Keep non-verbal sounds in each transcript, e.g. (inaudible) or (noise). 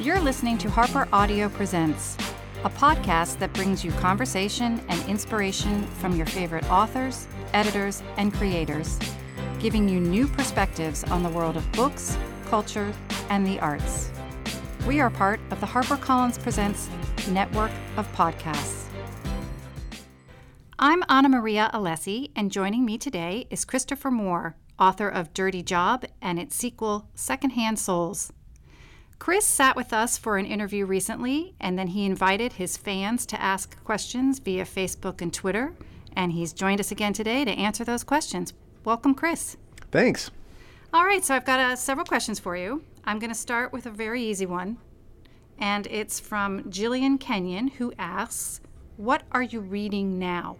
You're listening to Harper Audio Presents, a podcast that brings you conversation and inspiration from your favorite authors, editors, and creators, giving you new perspectives on the world of books, culture, and the arts. We are part of the HarperCollins Presents network of podcasts. I'm Anna Maria Alessi, and joining me today is Christopher Moore, author of Dirty Job and its sequel, Secondhand Souls. Chris sat with us for an interview recently, and then he invited his fans to ask questions via Facebook and Twitter, and he's joined us again today to answer those questions. Welcome, Chris. Thanks. All right, so I've got uh, several questions for you. I'm going to start with a very easy one, and it's from Jillian Kenyon, who asks, What are you reading now?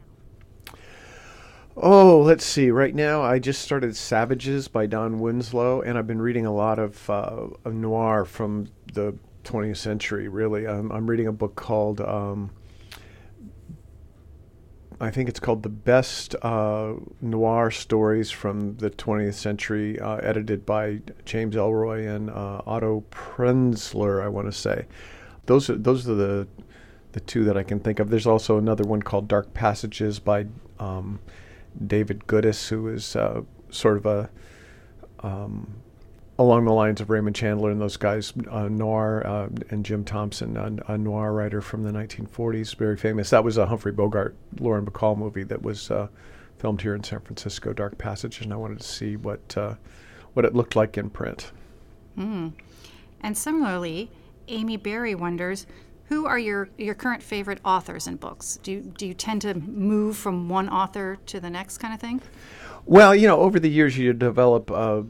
Oh, let's see. Right now, I just started Savages by Don Winslow, and I've been reading a lot of, uh, of noir from the 20th century, really. I'm, I'm reading a book called, um, I think it's called The Best uh, Noir Stories from the 20th Century, uh, edited by James Ellroy and uh, Otto Penzler, I want to say. Those are, those are the, the two that I can think of. There's also another one called Dark Passages by. Um, David Goodis, who is uh, sort of a um, along the lines of Raymond Chandler and those guys, uh, noir, uh, and Jim Thompson, a, a, noir writer from the 1940s, very famous. That was a Humphrey Bogart, Lauren Bacall movie that was uh, filmed here in San Francisco, Dark Passage, and I wanted to see what uh, what it looked like in print. Mm. And similarly, Amy Berry wonders who are your, your current favorite authors and books? Do you, do you tend to move from one author to the next kind of thing? Well, you know, over the years you develop, uh,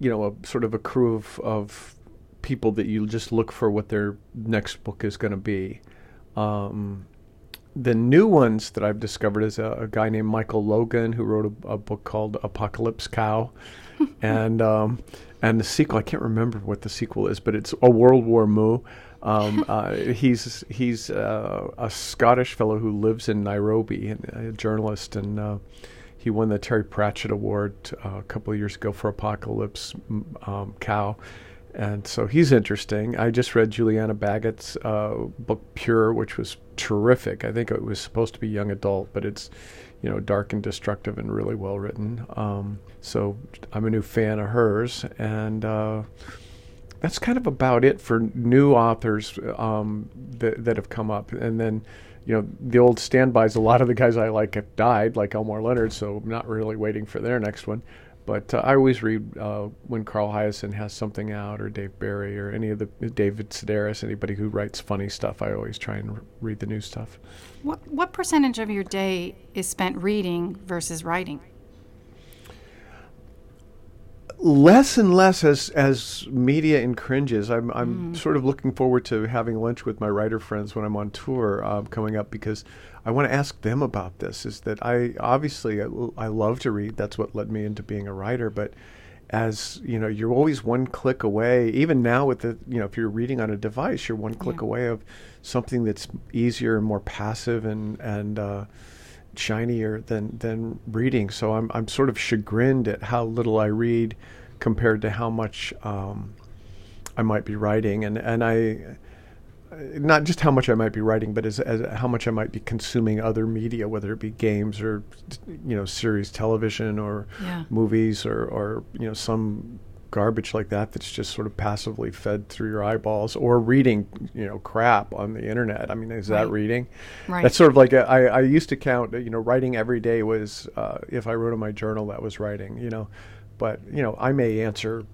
you know, a sort of a crew of, of people that you just look for what their next book is going to be. Um, the new ones that I've discovered is a, a guy named Michael Logan who wrote a, a book called Apocalypse Cow, (laughs) and um, and the sequel I can't remember what the sequel is, but it's a World War Moo. Um, uh, he's he's uh, a Scottish fellow who lives in Nairobi, a journalist, and uh, he won the Terry Pratchett Award uh, a couple of years ago for Apocalypse um, Cow, and so he's interesting. I just read Julianna Baggott's uh, book Pure, which was terrific. I think it was supposed to be young adult, but it's you know dark and destructive and really well written. Um, so I'm a new fan of hers, and uh, that's kind of about it for new authors um, that, that have come up. And then, you know, the old standbys, a lot of the guys I like have died, like Elmore Leonard, so I'm not really waiting for their next one. But uh, I always read uh, when Carl Hiaasen has something out, or Dave Barry, or any of the David Sedaris, anybody who writes funny stuff. I always try and read the new stuff. What what percentage of your day is spent reading versus writing? Less and less as as media encringes. I'm I'm mm. sort of looking forward to having lunch with my writer friends when I'm on tour um, coming up because I want to ask them about this. Is that I obviously I, I, love to read. That's what led me into being a writer, but. As you know, you're always one click away. Even now, with the you know, if you're reading on a device, you're one click yeah. away of something that's easier and more passive and and uh, shinier than than reading. So I'm I'm sort of chagrined at how little I read compared to how much um, I might be writing, and and I not just how much I might be writing, but as, as how much I might be consuming other media, whether it be games or you know series television or yeah. movies or or you know some garbage like that that's just sort of passively fed through your eyeballs or reading you know crap on the internet. I mean is right. that reading? Right. that's sort of like a, I, I used to count you know writing every day was uh, if i wrote in my journal that was writing you know. But you know i may answer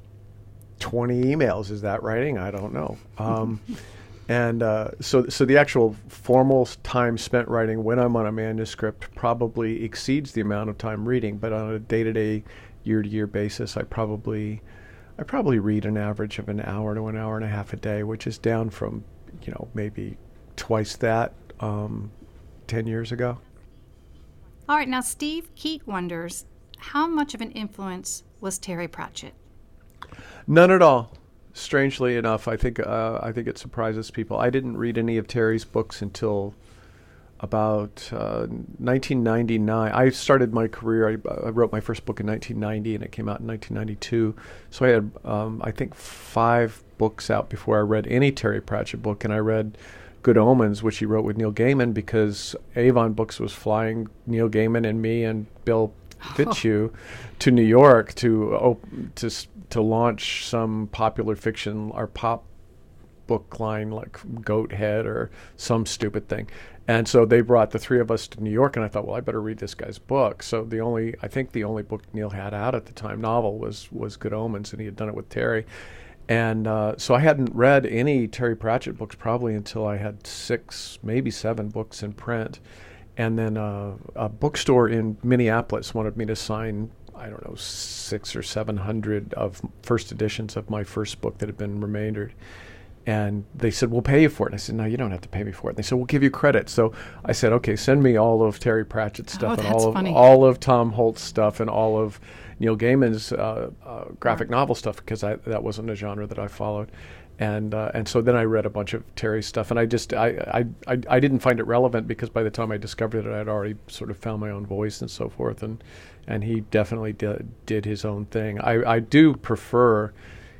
20 emails is that writing? I don't know. Um, (laughs) and uh, so so the actual formal time spent writing when i'm on a manuscript probably exceeds the amount of time reading but on a day-to-day year-to-year basis i probably I probably read an average of an hour to an hour and a half a day, which is down from, you know, maybe twice that um, 10 years ago. All right, now Steve Keat wonders how much of an influence was Terry Pratchett? None at all. Strangely enough, I think uh, I think it surprises people. I didn't read any of Terry's books until about uh, 1999. I started my career. I, I, wrote my first book in 1990, and it came out in 1992. So I had, um, I think, five books out before I read any Terry Pratchett book, and I read Good Omens, which he wrote with Neil Gaiman, because Avon Books was flying Neil Gaiman and me and Bill Fitzhugh (laughs) to New York to op- to to launch some popular fiction or pop book line like Goat Head or some stupid thing. And so they brought the three of us to New York, and I thought, well, I better read this guy's book. So the only, I think the only book Neil had out at the time, novel, was was Good Omens, and he had done it with Terry. And uh, so I hadn't read any Terry Pratchett books probably until I had six, maybe seven books in print. And then uh, a bookstore in Minneapolis wanted me to sign, I don't know, six or seven hundred of first editions of my first book that had been remaindered. And they said, We'll pay you for it. And I said, No, you don't have to pay me for it. And they said, We'll give you credit. So I said, Okay, send me all of Terry Pratchett's Oh, stuff and that's all of all of Tom Holt's stuff and all of Neil Gaiman's uh, uh, graphic novel stuff because that wasn't a genre that I followed. And uh, and so then I read a bunch of Terry's stuff, and I just I, I, I, I didn't find it relevant because by the time I discovered it, I'd already sort of found my own voice and so forth, and and he definitely did, did his own thing. I, I do prefer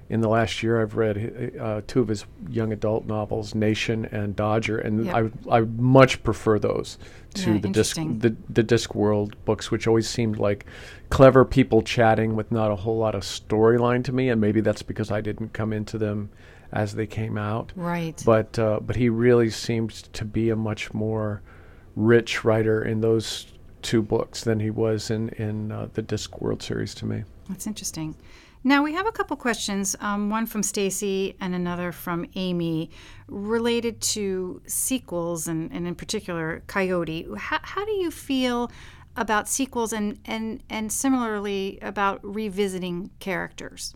in the last year I've read uh, two of his young adult novels, Nation and Dodger, and Yep. I I much prefer those to Yeah, the disc the the Discworld books, which always seemed like clever people chatting with not a whole lot of storyline to me, and maybe that's because I didn't come into them as they came out. Right. But uh, but he really seemed to be a much more rich writer in those two books than he was in in uh, the Discworld series to me. That's interesting. Now we have a couple questions. Um, one from Stacy and another from Amy, related to sequels and, and in particular Coyote. How, how do you feel about sequels and, and and similarly about revisiting characters?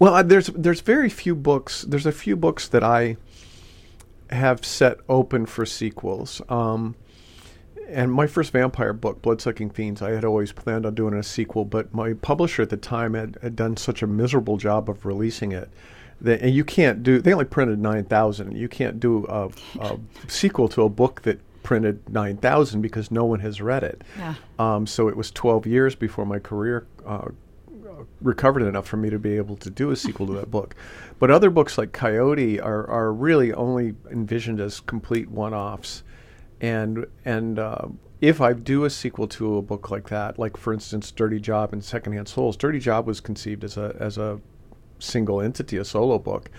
Well, there's there's very few books. There's a few books that I have set open for sequels. Um, and my first vampire book, Bloodsucking Fiends, I had always planned on doing a sequel, but my publisher at the time had, had done such a miserable job of releasing it that and you can't do. They only printed nine thousand. You can't do a, a sequel to a book that printed nine thousand because no one has read it. Yeah. Um, so it was 12 years before my career uh, recovered enough for me to be able to do a sequel to that book. But other books like Coyote are, are really only envisioned as complete one-offs. And and uh, if I do a sequel to a book like that, like for instance, Dirty Job and Secondhand Souls, Dirty Job was conceived as a as a single entity, a solo book.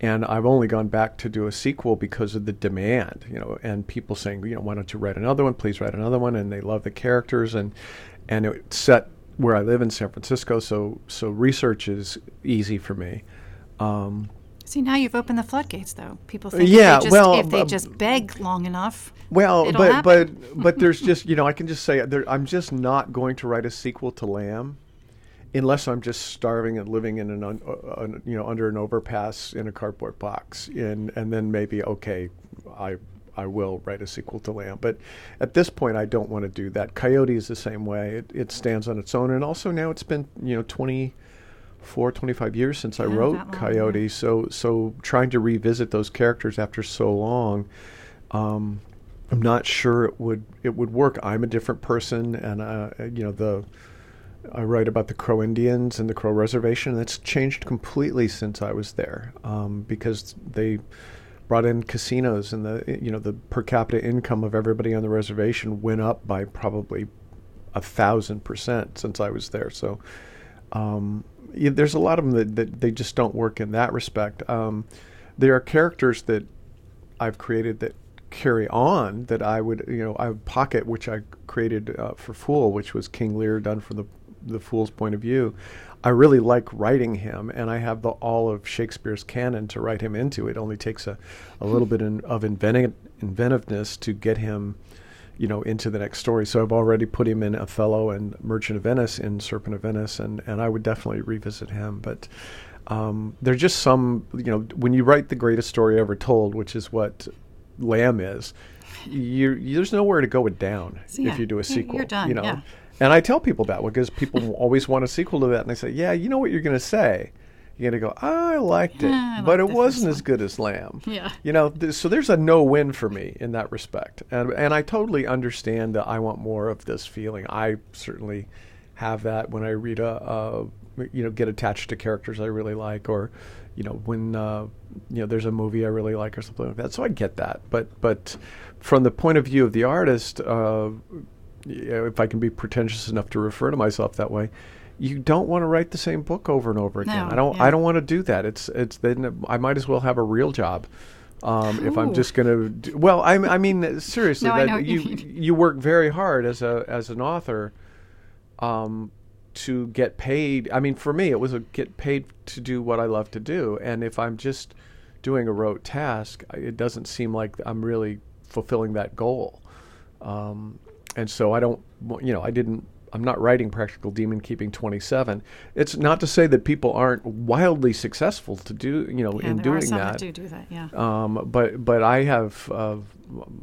And I've only gone back to do a sequel because of the demand, you know, and people saying, you know, why don't you write another one? Please write another one. And they love the characters, and and it's set where I live in San Francisco, so so research is easy for me. Um, See, now you've opened the floodgates, though. People think Yeah, if they just, well, if they um, just beg long enough, well, but happen. but (laughs) but there's just you know I can just say there, I'm just not going to write a sequel to Lamb unless I'm just starving and living in an, un, uh, you know under an overpass in a cardboard box, and and then maybe okay, I I will write a sequel to Lamb. But at this point, I don't want to do that. Coyote is the same way. It, it stands on its own, and also now it's been you know 24, 25 years since I Yeah, wrote long, Coyote. yeah. So so trying to revisit those characters after so long. Um, I'm not sure it would it would work. I'm a different person, and uh, you know the I write about the Crow Indians and the Crow Reservation. and That's changed completely since I was there um, because they brought in casinos, and the you know the per capita income of everybody on the reservation went up by probably a thousand percent since I was there. So um, yeah, there's a lot of them that, that they just don't work in that respect. Um, there are characters that I've created that carry on that I would, you know, I would Pocket, which I created uh, for Fool, which was King Lear done from the the Fool's point of view. I really like writing him, and I have the all of Shakespeare's canon to write him into. It only takes a, a little bit in, of inventive, inventiveness to get him, you know, into the next story. So I've already put him in Othello and Merchant of Venice in Serpent of Venice, and, and I would definitely revisit him. But um, there's just some, you know, when you write the greatest story ever told, which is what Lamb is, you, you there's nowhere to go it down So, yeah, if you do a sequel. you're done, You know, yeah. and I tell people that because people (laughs) always want a sequel to that, and I say, yeah, you know what you're going to say. You're going to go, I liked it, Yeah, (laughs) I but liked it wasn't as good as Lamb. Yeah. You know, th- so there's a no win for me in that respect. And, and I totally understand that I want more of this feeling. I certainly have that when I read a, a you know get attached to characters I really like or you know when uh, you know there's a movie I really like or something like that. So I get that, but but from the point of view of the artist, uh, if I can be pretentious enough to refer to myself that way, you don't want to write the same book over and over again. No, I don't. yeah. I don't want to do that. It's it's then I might as well have a real job. Um, if I'm just going to, well, I, I mean, seriously, No, that you you you work very hard as a as an author, um, to get paid. I mean, for me, it was a get paid to do what I love to do, and if I'm just doing a rote task, it doesn't seem like I'm really fulfilling that goal. Um, and so I don't, you know, I didn't. I'm not writing Practical Demon Keeping 27. It's not to say that people aren't wildly successful to do, you know, Yeah, in doing that do do that. Yeah. Um, but but I have uh,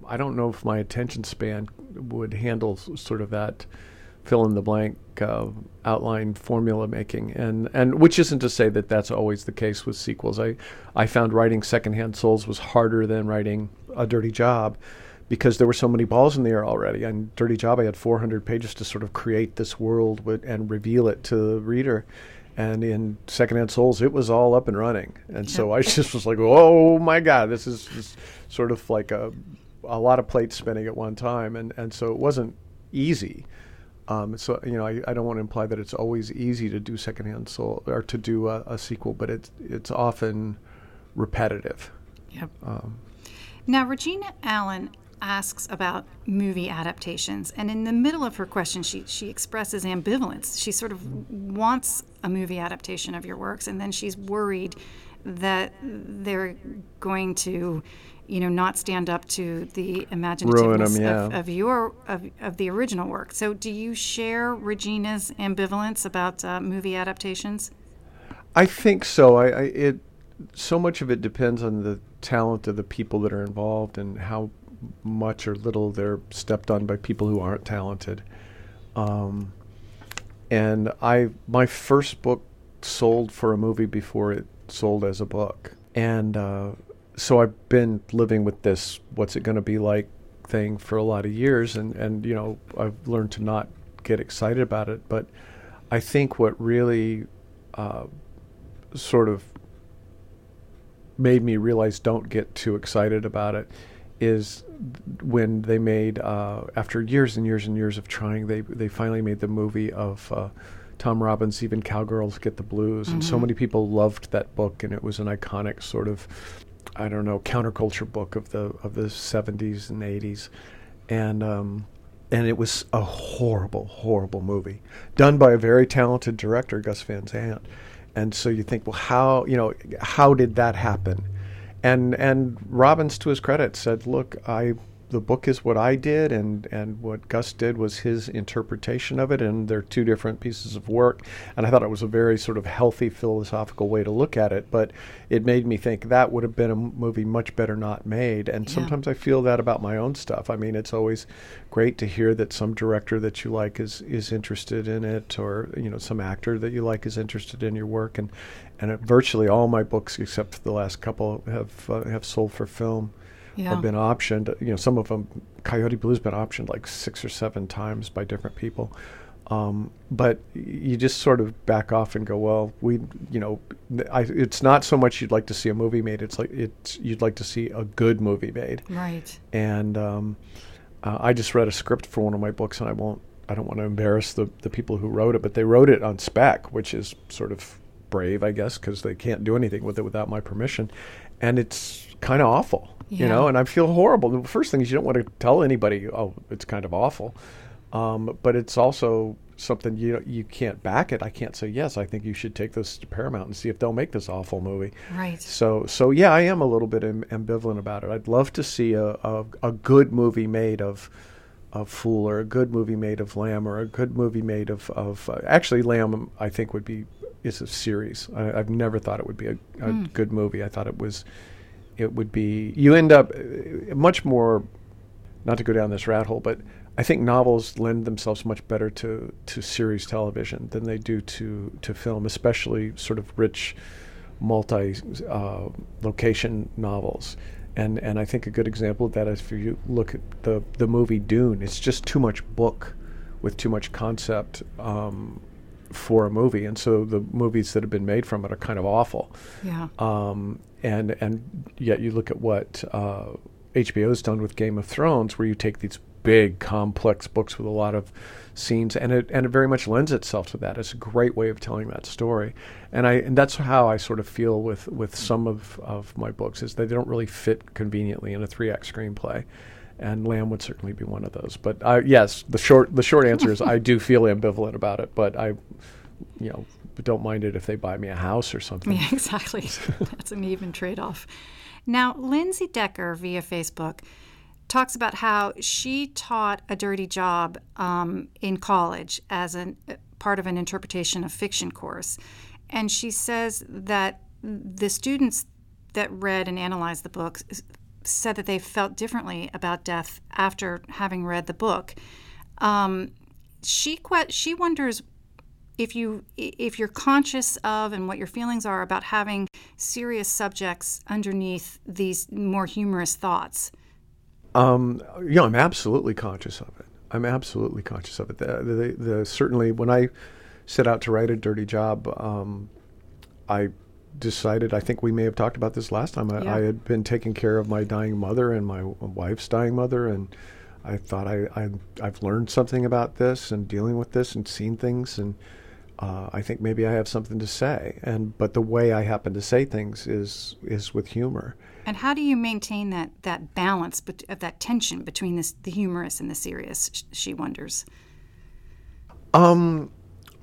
I don't know if my attention span would handle sort of that fill in the blank uh, outline formula making and and which isn't to say that that's always the case with sequels. I I found writing Secondhand Souls was harder than writing A Dirty Job because there were so many balls in the air already. And Dirty Job, I had 400 pages to sort of create this world and reveal it to the reader. And in Secondhand Souls, it was all up and running. And so I (laughs) just was like, oh my God, this is sort of like a, a lot of plates spinning at one time. And, and so it wasn't easy. Um, so, you know, I, I don't want to imply that it's always easy to do Secondhand Soul or to do a, a sequel, but it's, it's often repetitive. Yep. Um, Now, Regina Allen asks about movie adaptations, and in the middle of her question, she she expresses ambivalence. She sort of wants a movie adaptation of your works, and then she's worried that they're going to, you know, not stand up to the imaginativeness 'em, yeah. of, of your of, of the original work. So, do you share Regina's ambivalence about uh, movie adaptations? I think so. I, I it so much of it depends on the talent of the people that are involved and how much or little they're stepped on by people who aren't talented. Um, and I my first book sold for a movie before it sold as a book, and uh, so I've been living with this "what's it going to be like" thing for a lot of years, and and you know I've learned to not get excited about it, but I think what really uh, sort of made me realize don't get too excited about it is when they made uh, after years and years and years of trying they they finally made the movie of uh, Tom Robbins even cowgirls get the blues. And so many people loved that book and it was an iconic sort of I don't know counterculture book of the of the 70s and 80s and um, and it was a horrible horrible movie done by a very talented director Gus Van Sant and so you think well how you know how did that happen and and Robbins to his credit said look I the book is what I did and and what Gus did was his interpretation of it and they're two different pieces of work. And I thought it was a very sort of healthy philosophical way to look at it but it made me think that would have been a movie much better not made. And Yeah. sometimes I feel that about my own stuff. I mean it's always great to hear that some director that you like is is interested in it or you know some actor that you like is interested in your work and and it, virtually all my books except for the last couple have uh, have sold for film Yeah. or been optioned. You know, some of them, Coyote Blue's been optioned like six or seven times by different people. Um, but you just sort of back off and go, well, we, you know, I, it's not so much you'd like to see a movie made. It's like it's you'd like to see a good movie made. Right. And um, uh, I just read a script for one of my books, and I won't. I don't want to embarrass the the people who wrote it, but they wrote it on spec, which is sort of brave, I guess, because they can't do anything with it without my permission, and it's kind of awful, you know. And I feel horrible. The first thing is you don't want to tell anybody, oh, it's kind of awful, um, but it's also something you you can't back it. I can't say yes. I think you should take this to Paramount and see if they'll make this awful movie. Right. So so yeah, I am a little bit am- ambivalent about it. I'd love to see a, a, a good movie made of of Fool or a good movie made of Lamb or a good movie made of of uh, actually Lamb. I think would be is a series. I, I've never thought it would be a, a good movie. I thought it was it would be you end up uh, much more not to go down this rat hole, but I think novels lend themselves much better to, to series television than they do to, to film, especially sort of rich, multi uh, location novels. And and I think a good example of that is if you look at the the movie Dune, it's just too much book with too much concept um, for a movie, and so the movies that have been made from it are kind of awful. Yeah. Um, and and yet you look at what uh, HBO's done with Game of Thrones, where you take these big, complex books with a lot of scenes, and it and it very much lends itself to that. It's a great way of telling that story, and I and that's how I sort of feel with with some of of my books is that they don't really fit conveniently in a three act screenplay. And Lamb would certainly be one of those. But uh, yes, the short the short answer is I do feel ambivalent about it, but I, you know, don't mind it if they buy me a house or (laughs) something. Yeah, exactly. (laughs) That's an even trade off. Now, Lindsay Decker via Facebook talks about how she taught a dirty job um, in college as a uh, part of an interpretation of fiction course. And she says that the students that read and analyzed the book said that they felt differently about death after having read the book. Um, she que- she wonders if you if you're conscious of and what your feelings are about having serious subjects underneath these more humorous thoughts. Um, yeah, I'm absolutely conscious of it. I'm absolutely conscious of it. The, the, the, certainly, when I set out to write a dirty job, um, I decided. I think we may have talked about this last time. I, Yeah. I had been taking care of my dying mother and my wife's dying mother, and I thought I, I I've learned something about this and dealing with this and seen things, and uh, I think maybe I have something to say. And but the way I happen to say things is is with humor. And how do you maintain that that balance bet- of that tension between this, the humorous and the serious? sh- She wonders. Um,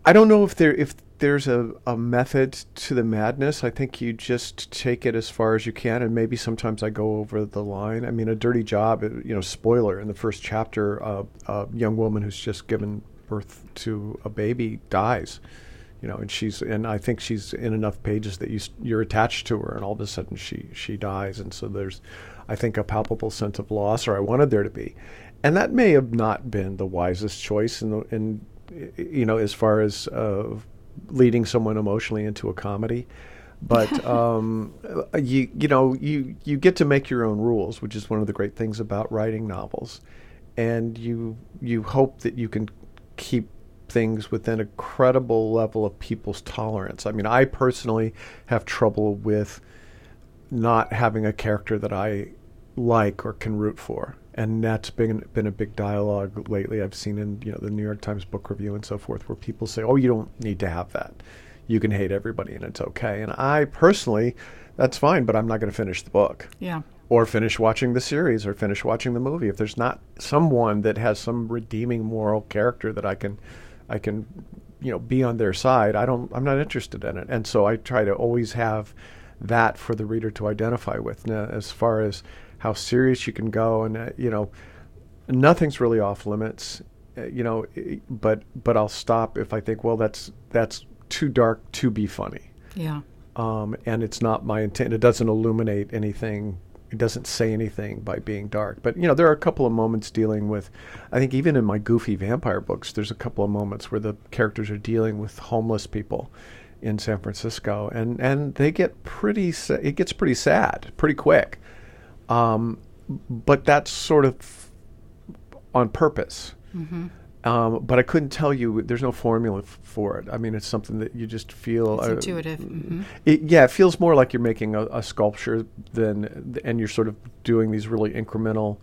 I don't know if there if there's a, a method to the madness. I think you just take it as far as you can, and maybe sometimes I go over the line. I mean, a dirty job. uh, You know, spoiler in the first chapter, uh, a young woman who's just given birth to a baby dies. You know, and she's and I think she's in enough pages that you you're attached to her, and all of a sudden she she dies, and so there's, I think, a palpable sense of loss, or I wanted there to be, and that may have not been the wisest choice in the in you know as far as uh, leading someone emotionally into a comedy. But (laughs) um, you you know you you get to make your own rules which is one of the great things about writing novels. And you you hope that you can keep things within a credible level of people's tolerance. I mean i personally have trouble with not having a character that I like or can root for. And that's been been a big dialogue lately. I've seen in you know the New York Times book review and so forth, where people say, "Oh, you don't need to have that. You can hate everybody, and it's okay." And I personally, that's fine, but I'm not going to finish the book Yeah. or finish watching the series or finish watching the movie if there's not someone that has some redeeming moral character that I can I can you know be on their side I don't I'm not interested in it and so I try to always have that for the reader to identify with now as far as how serious you can go and uh, you know nothing's really off limits uh, you know but but I'll stop if I think well that's that's too dark to be funny Yeah. um, and it's not my intent. It doesn't illuminate anything. It doesn't say anything by being dark. But you know, there are a couple of moments dealing with. I think even in my goofy vampire books, there's a couple of moments where the characters are dealing with homeless people in San Francisco, and and they get pretty. sa- It gets pretty sad pretty quick. Um, but that's sort of on purpose. Um, but I couldn't tell you. There's no formula f- for it. I mean, it's something that you just feel. It's uh, intuitive. hmm it, yeah, it feels more like you're making a, a sculpture than, and you're sort of doing these really incremental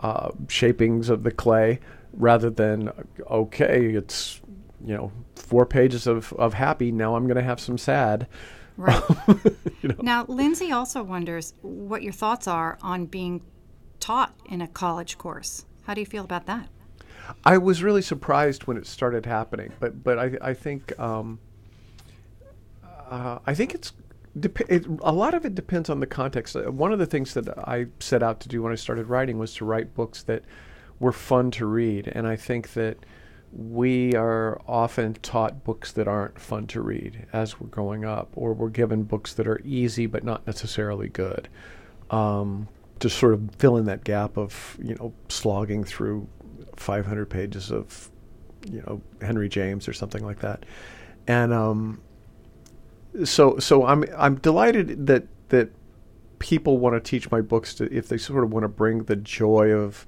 uh, shapings of the clay, rather than okay, it's you know four pages of, of happy. Now I'm going to have some sad. Right. (laughs) You know? Now, Lindsay also wonders what your thoughts are on being taught in a college course. How do you feel about that? I was really surprised when it started happening, but but I I think um, uh, I think it's dep- it, a lot of it depends on the context. Uh, One of the things that I set out to do when I started writing was to write books that were fun to read, and I think that we are often taught books that aren't fun to read as we're growing up, or we're given books that are easy but not necessarily good. Um, to sort of fill in that gap of you know slogging through 500 pages of you know Henry James or something like that, and um, so so I'm I'm delighted that that people want to teach my books to if they sort of want to bring the joy of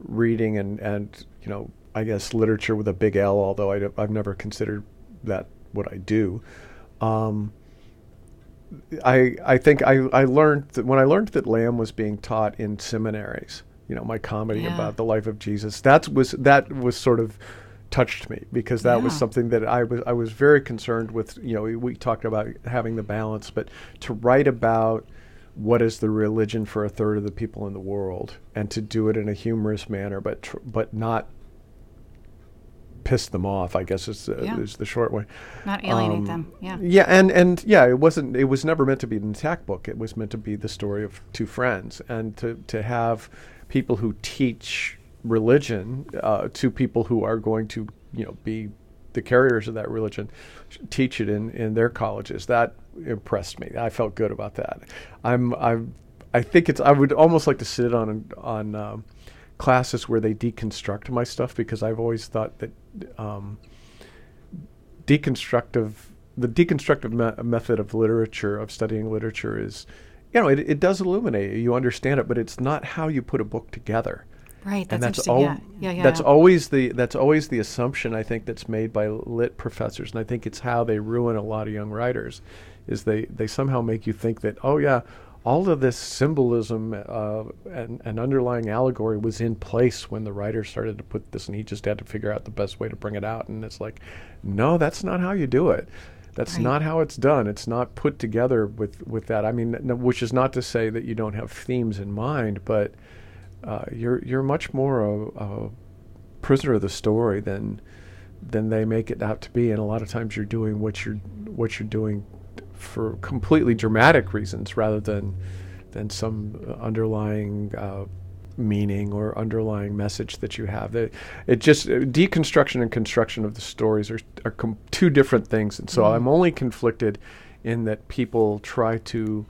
reading and and you know I guess, literature with a big L, although I have never considered that what I do. Um, I I think I, I learned that when I learned that Lamb was being taught in seminaries, you know, my comedy yeah. about the life of Jesus, that was that was sort of touched me because that yeah. was something that I was I was very concerned with. You know, we, we talked about having the balance, but to write about what is the religion for a third of the people in the world, and to do it in a humorous manner, but tr- but not piss them off. I guess is, uh, yeah. is the short way. Not alienate um, them. Yeah. Yeah, and and yeah, it wasn't. It was never meant to be an attack book. It was meant to be the story of two friends, and to to have people who teach religion uh, to people who are going to you know be the carriers of that religion teach it in in their colleges. That impressed me. I felt good about that. I'm I'm I think it's I would almost like to sit on on um, classes where they deconstruct my stuff because I've always thought that um, deconstructive the deconstructive me- method of literature of studying literature is you know it, it does illuminate you you understand it but it's not how you put a book together right that's and that's al- yeah. Yeah, yeah, that's always the that's always the assumption i think that's made by lit professors and i think it's how they ruin a lot of young writers is they they somehow make you think that oh yeah all of this symbolism uh, and, and, underlying allegory was in place when the writer started to put this, and he just had to figure out the best way to bring it out. And it's like, no, that's not how you do it. That's right. not how it's done. It's not put together with, with that. I mean, no, which is not to say that you don't have themes in mind, but uh, you're you're much more a, a prisoner of the story than than they make it out to be. And a lot of times, you're doing what you're what you're doing for completely dramatic reasons rather than than some underlying uh, meaning or underlying message that you have. It, it just uh, deconstruction and construction of the stories are are com- two different things, and so mm-hmm. I'm only conflicted in that people try to.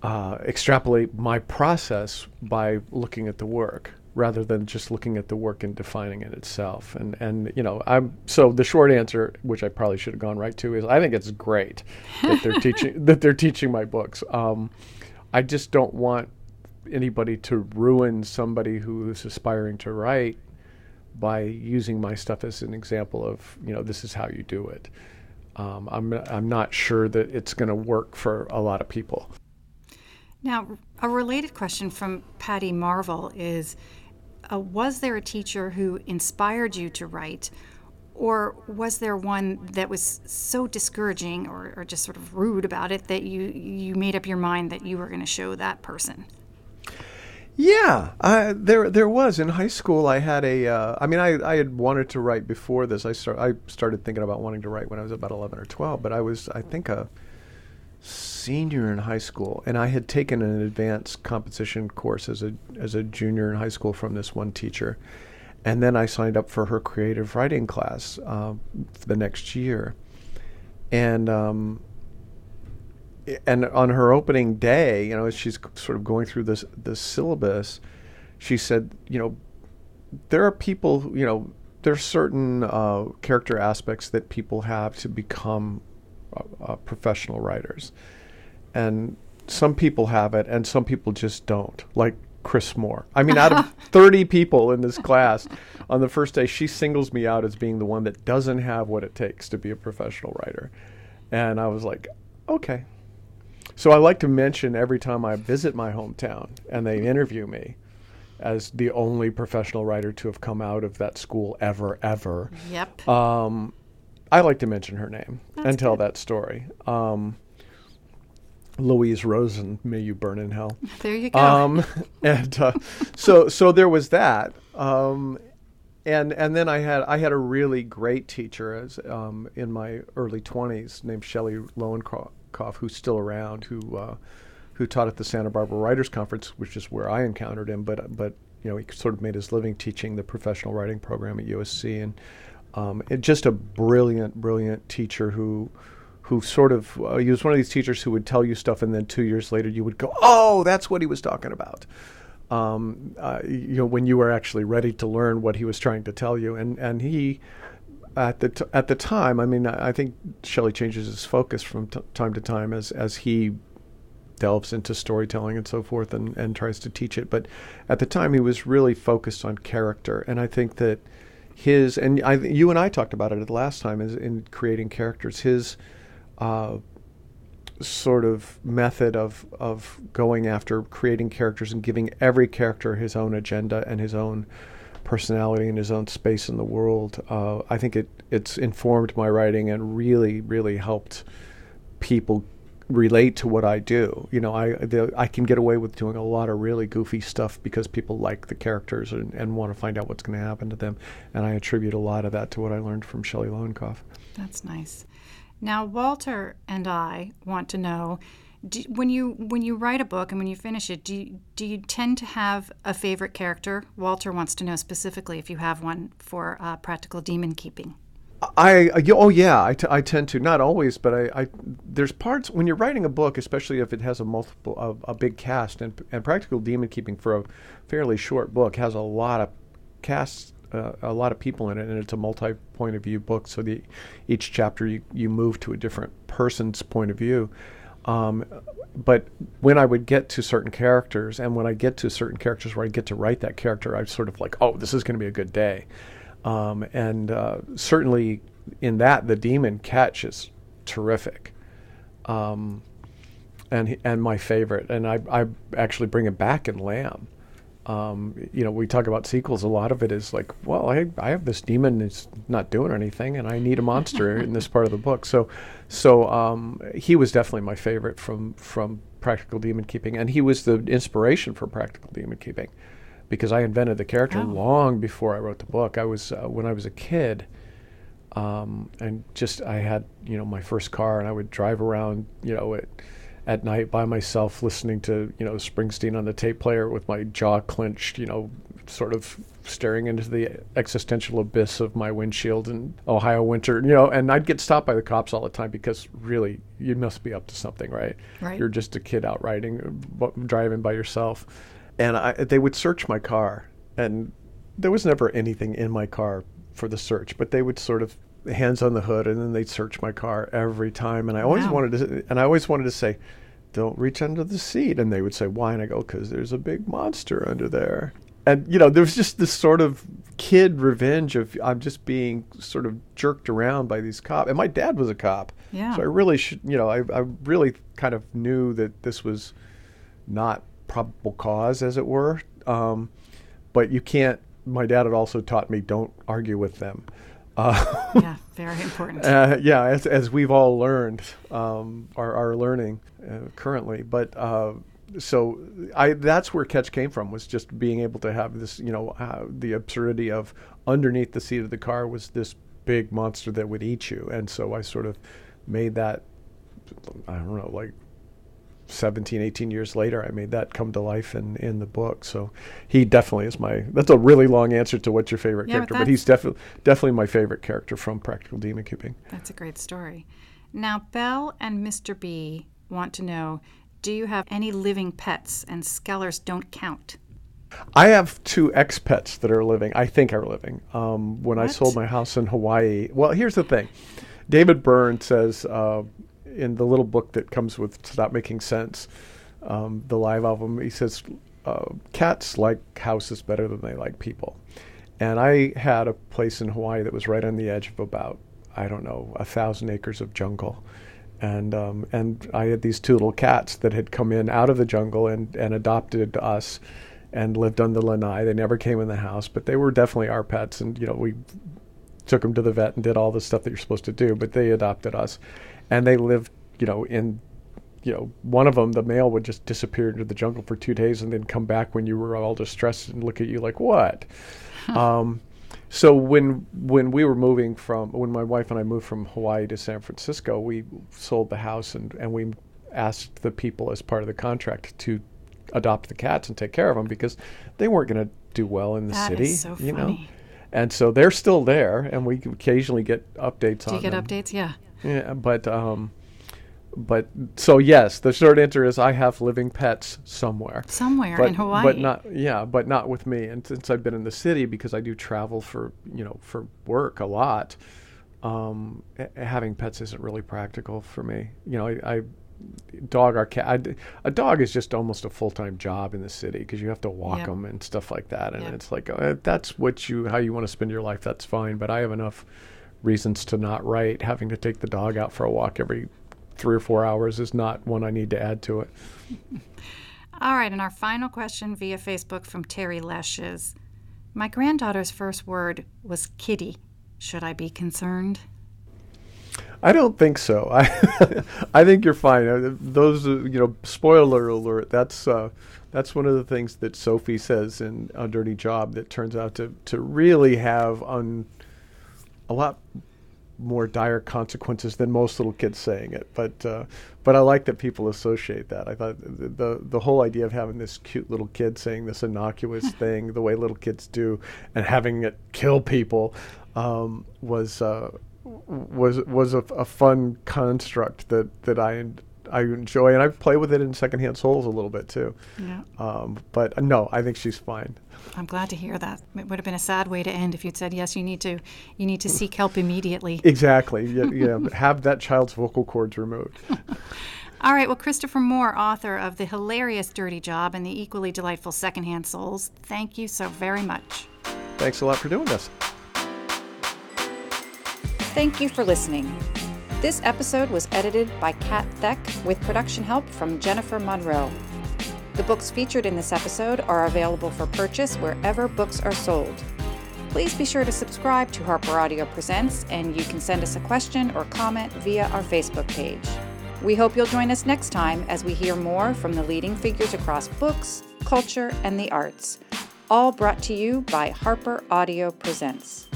Uh, extrapolate my process by looking at the work rather than just looking at the work and defining it itself. And and you know, I'm so the short answer, which I probably should have gone right to, is I think it's great that they're (laughs) teaching that they're teaching my books. Um, I just don't want anybody to ruin somebody who's aspiring to write by using my stuff as an example of you know this is how you do it. Um, I'm I'm not sure that it's going to work for a lot of people. Now, a related question from Patty Marvel is uh, was there a teacher who inspired you to write? Or was there one that was so discouraging or, or just sort of rude about it that you, you made up your mind that you were going to show that person? Yeah, there there was in high school. I had a. Uh, I mean, I, I had wanted to write before this. I start I started thinking about wanting to write when I was about eleven or twelve. But I was I think a senior in high school, and I had taken an advanced composition course as a as a junior in high school from this one teacher, and then I signed up for her creative writing class uh, the next year, and um, and on her opening day, you know, as she's sort of going through this the syllabus, she said, you know, there are people, you know, there are certain uh, character aspects that people have to become uh, professional writers, and some people have it, and some people just don't. Like Chris Moore. I mean, out of (laughs) 30 people in this class, on the first day, she singles me out as being the one that doesn't have what it takes to be a professional writer, and I was like, okay. So I like to mention every time I visit my hometown and they interview me as the only professional writer to have come out of that school ever, ever. Yep. Um, I like to mention her name That's and tell good. that story. Um, Louise Rosen, may you burn in hell. (laughs) There you go. Um, (laughs) and uh, so, so there was that. Um, and and then I had I had a really great teacher as um, in my early twenties named Shelley Lowenkopf, who's still around, who uh, who taught at the Santa Barbara Writers Conference, which is where I encountered him. But but you know he sort of made his living teaching the professional writing program at USC, and um, just a brilliant, brilliant teacher who who sort of uh, he was one of these teachers who would tell you stuff and then two years later you would go oh that's what he was talking about um, uh, you know when you were actually ready to learn what he was trying to tell you and and he at the t- at the time I mean I think Shelley changes his focus from t- time to time as as he delves into storytelling and so forth and, and tries to teach it. But at the time, he was really focused on character. And I think that his, and I, you and I talked about it the last time, is in creating characters. His uh, sort of method of, of going after creating characters and giving every character his own agenda and his own personality and his own space in the world. Uh, I think it it's informed my writing and really really helped people relate to what I do. You know, I the, I can get away with doing a lot of really goofy stuff because people like the characters and, and want to find out what's going to happen to them. And I attribute a lot of that to what I learned from Shelley Lowenkopf. That's nice. Now, Walter and I want to know. Do, when you when you write a book and when you finish it, do you, do you tend to have a favorite character? Walter wants to know specifically if you have one for uh, practical demon keeping. I oh yeah, I, t- I tend to not always, but I, I there's parts when you're writing a book, especially if it has a multiple a, a big cast and and Practical Demon Keeping for a fairly short book has a lot of casts uh, a lot of people in it, and it's a multi point of view book. So the each chapter you you move to a different person's point of view. Um, but when I would get to certain characters, and when I get to certain characters where I get to write that character, I'm sort of like, oh, this is going to be a good day. Um, and uh, certainly in that, the demon Catch is terrific. Um, and and my favorite, and I, I actually bring it back in Lamb. Um, you know, we talk about sequels. A lot of it is like, well, I, I have this demon that's not doing anything, and I need a monster (laughs) in this part of the book. So, so um, he was definitely my favorite from from Practical Demon Keeping, and he was the inspiration for Practical Demon Keeping because I invented the character oh. long before I wrote the book. I was uh, when I was a kid, um, and just I had you know my first car, and I would drive around you know at at night by myself, listening to you know Springsteen on the tape player with my jaw clenched, you know, sort of staring into the existential abyss of my windshield in Ohio winter, you know, and I'd get stopped by the cops all the time because really you must be up to something, right? Right. You're just a kid out riding, driving by yourself and I, they would search my car, and there was never anything in my car for the search, but they would sort of hands on the hood, and then they'd search my car every time, and I always wow. wanted to, and I always wanted to say, "Don't reach under the seat," and they would say, "Why?" And I go, "Because there's a big monster under there." And you know, there was just this sort of kid revenge of I'm just being sort of jerked around by these cops, and my dad was a cop, yeah. So I really should, you know, I, I really kind of knew that this was not probable cause, as it were. Um, but you can't. My dad had also taught me don't argue with them. Uh, (laughs) yeah, very important. (laughs) Uh, yeah, as, as we've all learned, um, are, are learning uh, currently. But uh, so I that's where Catch came from was just being able to have this, you know, uh, the absurdity of underneath the seat of the car was this big monster that would eat you, and so I sort of made that. I don't know, like 17, 18 years later, I made that come to life in, in the book. So he definitely is my. That's a really long answer to what's your favorite yeah, character, but, but he's definitely definitely my favorite character from Practical Demon Keeping. That's a great story. Now, Belle and Mr. B want to know: Do you have any living pets? And Skellers don't count. I have two ex pets that are living. I think are living. Um, when what? I sold my house in Hawaii, well, here's the thing. David Byrne says uh, in the little book that comes with Stop Making Sense, um, the live album, he says uh, cats like houses better than they like people. And I had a place in Hawaii that was right on the edge of about, I don't know, a thousand acres of jungle. And um, and I had these two little cats that had come in out of the jungle and, and adopted us and lived on the lanai. They never came in the house, but they were definitely our pets. And, you know, we took them to the vet and did all the stuff that you're supposed to do, but they adopted us and they lived, you know, in you know, one of them, the male would just disappear into the jungle for two days and then come back when you were all distressed and look at you like, what? um, so when when we were moving from when my wife and I moved from Hawaii to San Francisco, we sold the house and and we asked the people as part of the contract to adopt the cats and take care of them because they weren't going to do well in the that city, so you funny. know. And so they're still there, and we occasionally get updates do on. you get them. updates? Yeah. Yeah, but um, but so yes, the short answer is I have living pets somewhere. Somewhere but, in Hawaii. but not yeah, but not with me. And since I've been in the city, because I do travel for you know for work a lot, um, having pets isn't really practical for me. You know, I, I dog or cat. I, a dog is just almost a full time job in the city because you have to walk Yep. them and stuff like that. And Yep. it's like uh, that's what you how you want to spend your life. That's fine. But I have enough reasons to not write. Having to take the dog out for a walk every three or four hours is not one I need to add to it. (laughs) All right, and our final question via Facebook from Terry Lesh is My granddaughter's first word was kitty. Should I be concerned? I don't think so. (laughs) I I think you're fine. Uh, Those uh, you know, spoiler alert. That's uh, that's one of the things that Sophie says in A Dirty Job that turns out to to really have un, a lot more dire consequences than most little kids saying it. But uh, but I like that people associate that. I thought the, the the whole idea of having this cute little kid saying this innocuous (laughs) thing the way little kids do and having it kill people um, was. Uh, was was a, a fun construct that that I I enjoy and I play with it in Secondhand Souls a little bit too. Yeah. Um, but uh, no, I think she's fine. I'm glad to hear that. It would have been a sad way to end if you'd said, yes, you need to you need to seek help immediately. Exactly. Yeah, (laughs) yeah. have that child's vocal cords removed. (laughs) All right, well, Christopher Moore, author of the hilarious Dirty Job and the equally delightful Secondhand Souls, thank you so very much. Thanks a lot for doing this. Thank you for listening. This episode was edited by Kat Theck with production help from Jennifer Monroe. The books featured in this episode are available for purchase wherever books are sold. Please be sure to subscribe to Harper Audio Presents, and you can send us a question or comment via our Facebook page. We hope you'll join us next time as we hear more from the leading figures across books, culture, and the arts, all brought to you by Harper Audio Presents.